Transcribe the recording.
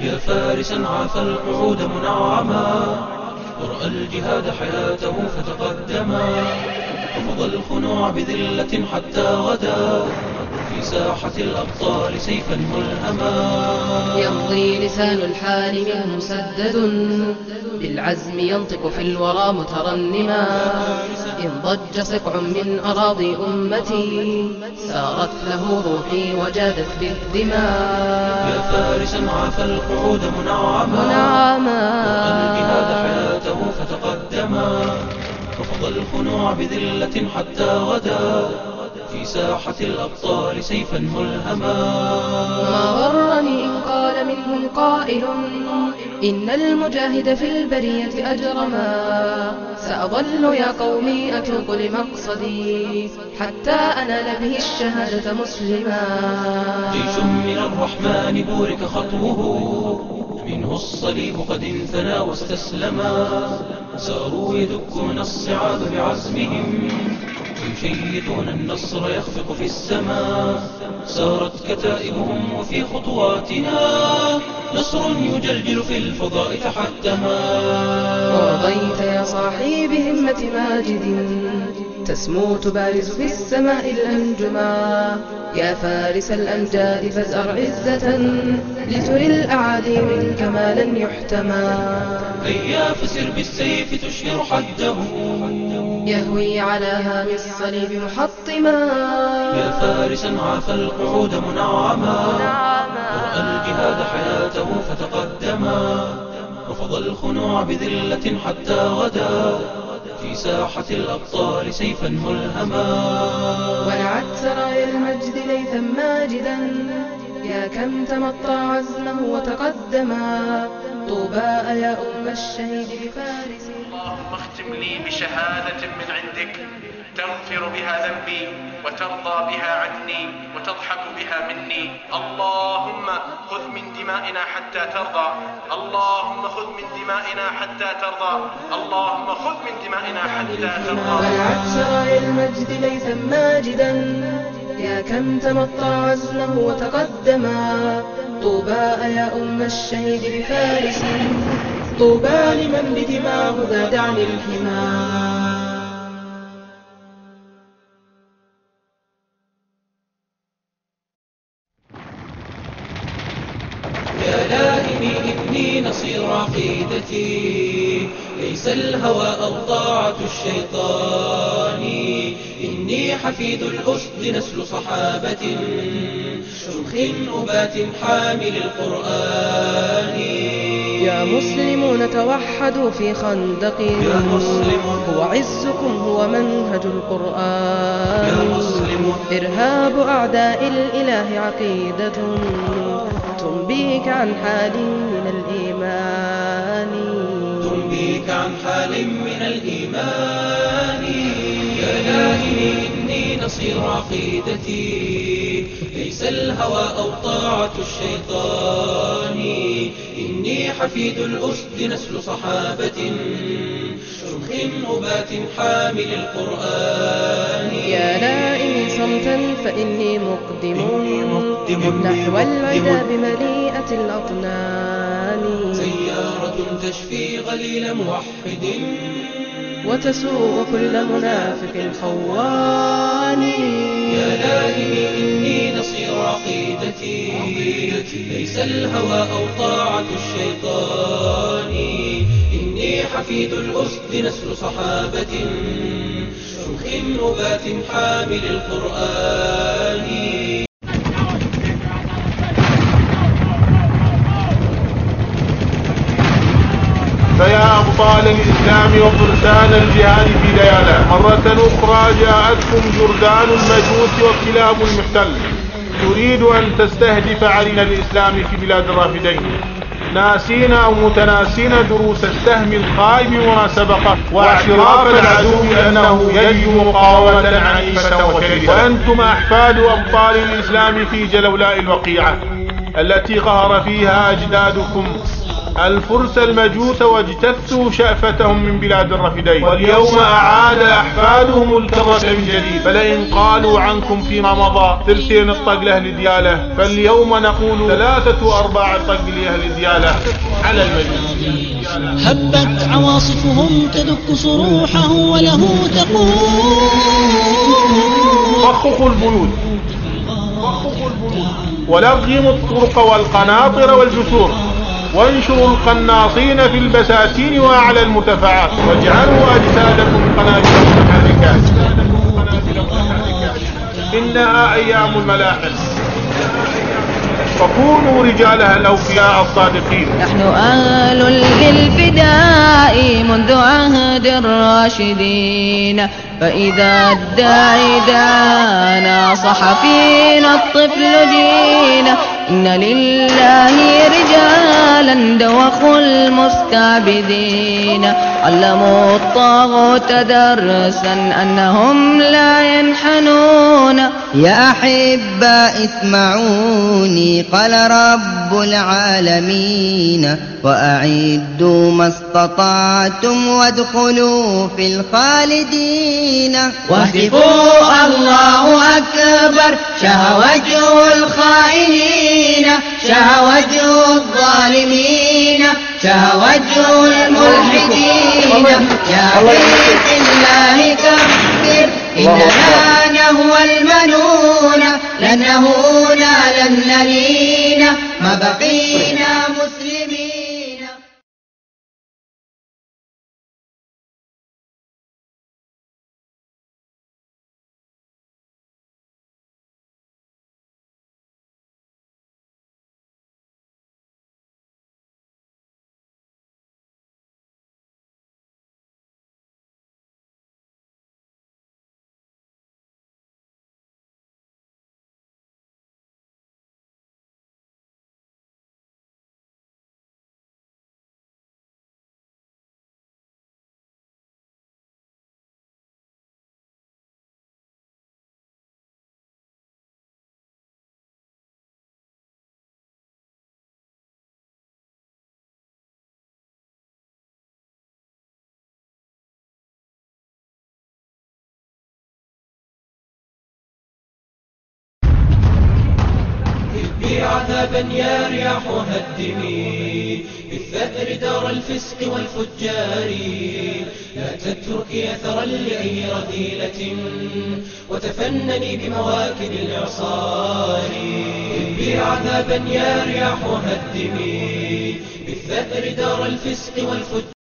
يا فارسا عاف القعود منعما. ورأى الجهاد حياته فتقدما. رفض الخنوع بذلة حتى غدا. في ساحة الأبطال سيفا ملهما. يمضي لسان الحال منه مسدد. بالعزم ينطق في الورى مترنما. إن ضج سقع من أراضي أمتي سارت له روحي وجادت بالدماء. يا فارسا عاف القعود منعما. منعما. الجهاد حياته فتقدما. رفض الخنوع بذلة حتى غدا. في ساحة الأبطال سيفا ملهما. ما غرني إن قال منهم قائل إن المجاهد في البرية أجرما سأظل يا قومي أتوق لمقصدي حتى أنال به الشهادة مسلما. جيش من الرحمن بورك خطوه منه الصليب قد انثنى واستسلما. ساروا يدكون الصعاب بعزمهم ويشيطون النصر يخفق في السماء سارت كتائبهم وفي خطواتها نصر يجلجل في الفضاء تحتما ورضيت يا صاحي بهمة ماجد تسمو تبارز في السماء الأنجما. يا فارس الأمجاد فازأر عزة لتري الأعادي منك ما لن يحتمى هيا فسر بالسيف تشهر حده. يهوي على هام الصليب محطما. يا فارسا عاف القعود منعما. الجهاد حياته فتقدما رفض الخنوع بذلة حتى غدا. في ساحة الأبطال سيفا ملهما. ونعت سرايا المجد ليثا ماجدا. يا كم تمطى عزمه وتقدما. طوبى يا أم الشهيد بفارس. اللهم اختم لي بشهادة من عندك. تغفر بها ذنبي وترضى بها عني وتضحك بها مني. اللهم خذ من دمائنا حتى ترضى. اللهم خذ من دمائنا حتى ترضى. اللهم خذ من دمائنا حتى ترضى. سرايا المجد ليثا ماجدا. يا كم تمطى عزمه وتقدما طوبى يا أم الشهيد بفارس. طوبى لمن بدماه ذاد عن الحمى. لائمي ابني نصير عقيدتي. ليس الهوى أو طاعة الشيطان. إني حفيد الأسد نسل صحابة. شمخ أبات حامل القرآن. يا مسلمون توحدوا في خندق. يا مسلمون هو عزكم هو منهج القرآن. يا مسلمون إرهاب أعداء الإله عقيدة. تنبيك عن حال من الإيمان. تنبيك عن حال من الإيمان. يا لائمي إني نصير عقيدتي. ليس الهوى أو طاعة الشيطان. حفيد الأسد نسل صحابة شمخ أبات حامل القرآن. يا لائمي صمتا فإني مقدم, إني مقدم نحو العدا بمليئة الأطنان. سيارة تشفي غليل موحد. وتسوق كل منافق خوان يا لائمي إني نصير عقيدتي. ليس الهوى أو طاعة الشيطان. إني حفيد الأسد نسل صحابة. شمخ أبات حامل القرآن. أبطال الإسلام وفرسان الجهاد في ليالاه مرة أخرى جاءتكم جردان المجوس وكلاب المحتل. تريد أن تستهدف عرين الإسلام في بلاد الرافدين. ناسين أو متناسين دروس السهم الخائب وما سبقه واعتراف العدو أنه يجد مقاومة عنيفة وشرسة وأنتم أحفاد أبطال الإسلام في جلولاء الوقيعة التي قهر فيها أجدادكم. الفرس المجوس واجتثوا شأفتهم من بلاد الرفدين. واليوم أعاد أحفادهم الكرة من جديد. فلئن قالوا عنكم فيما مضى ثلثين الطق لأهل ديالة فاليوم نقول ثلاثة أرباع الطق لأهل ديالة على المجوس. هبت عواصفهم تدك صروحه وله تقول. فخخوا البيوت. ولغموا الطرق والقناطر والجسور. وانشروا القناصين في البساتين وأعلى المرتفعات. واجعلوا أجسادكم قنابل متحركات إنها أيام الملاحم فكونوا رجالها الاوفياء الصادقين. نحن أهل للفداء منذ عهد الراشدين. فإذا الداعي دانا صح فينا الطفل جينا. إن لله دوخوا المستعبدين علموا الطاغوت درسا أنهم لا ينحنون. يا أحبة اسمعوني قال رب العالمين. وأعدوا ما استطعتم وادخلوا في الخالدين. واهتفوا الله أكبر شه وجه الخائنين. شه وجه الظالمين. شه وجه الملحدين يا بيت الله كبر. إننا نهوى المنون لن نهون لن نلين. ما بقينا عذابا يا رياح هدمي بالثأر دار الفسق والفجار. لا تتركي أثرا لأي رذيلة وتفنني بمواكب الإعصار هبي عذابا يا رياح هدمي بالثأر دار الفسق والفجار.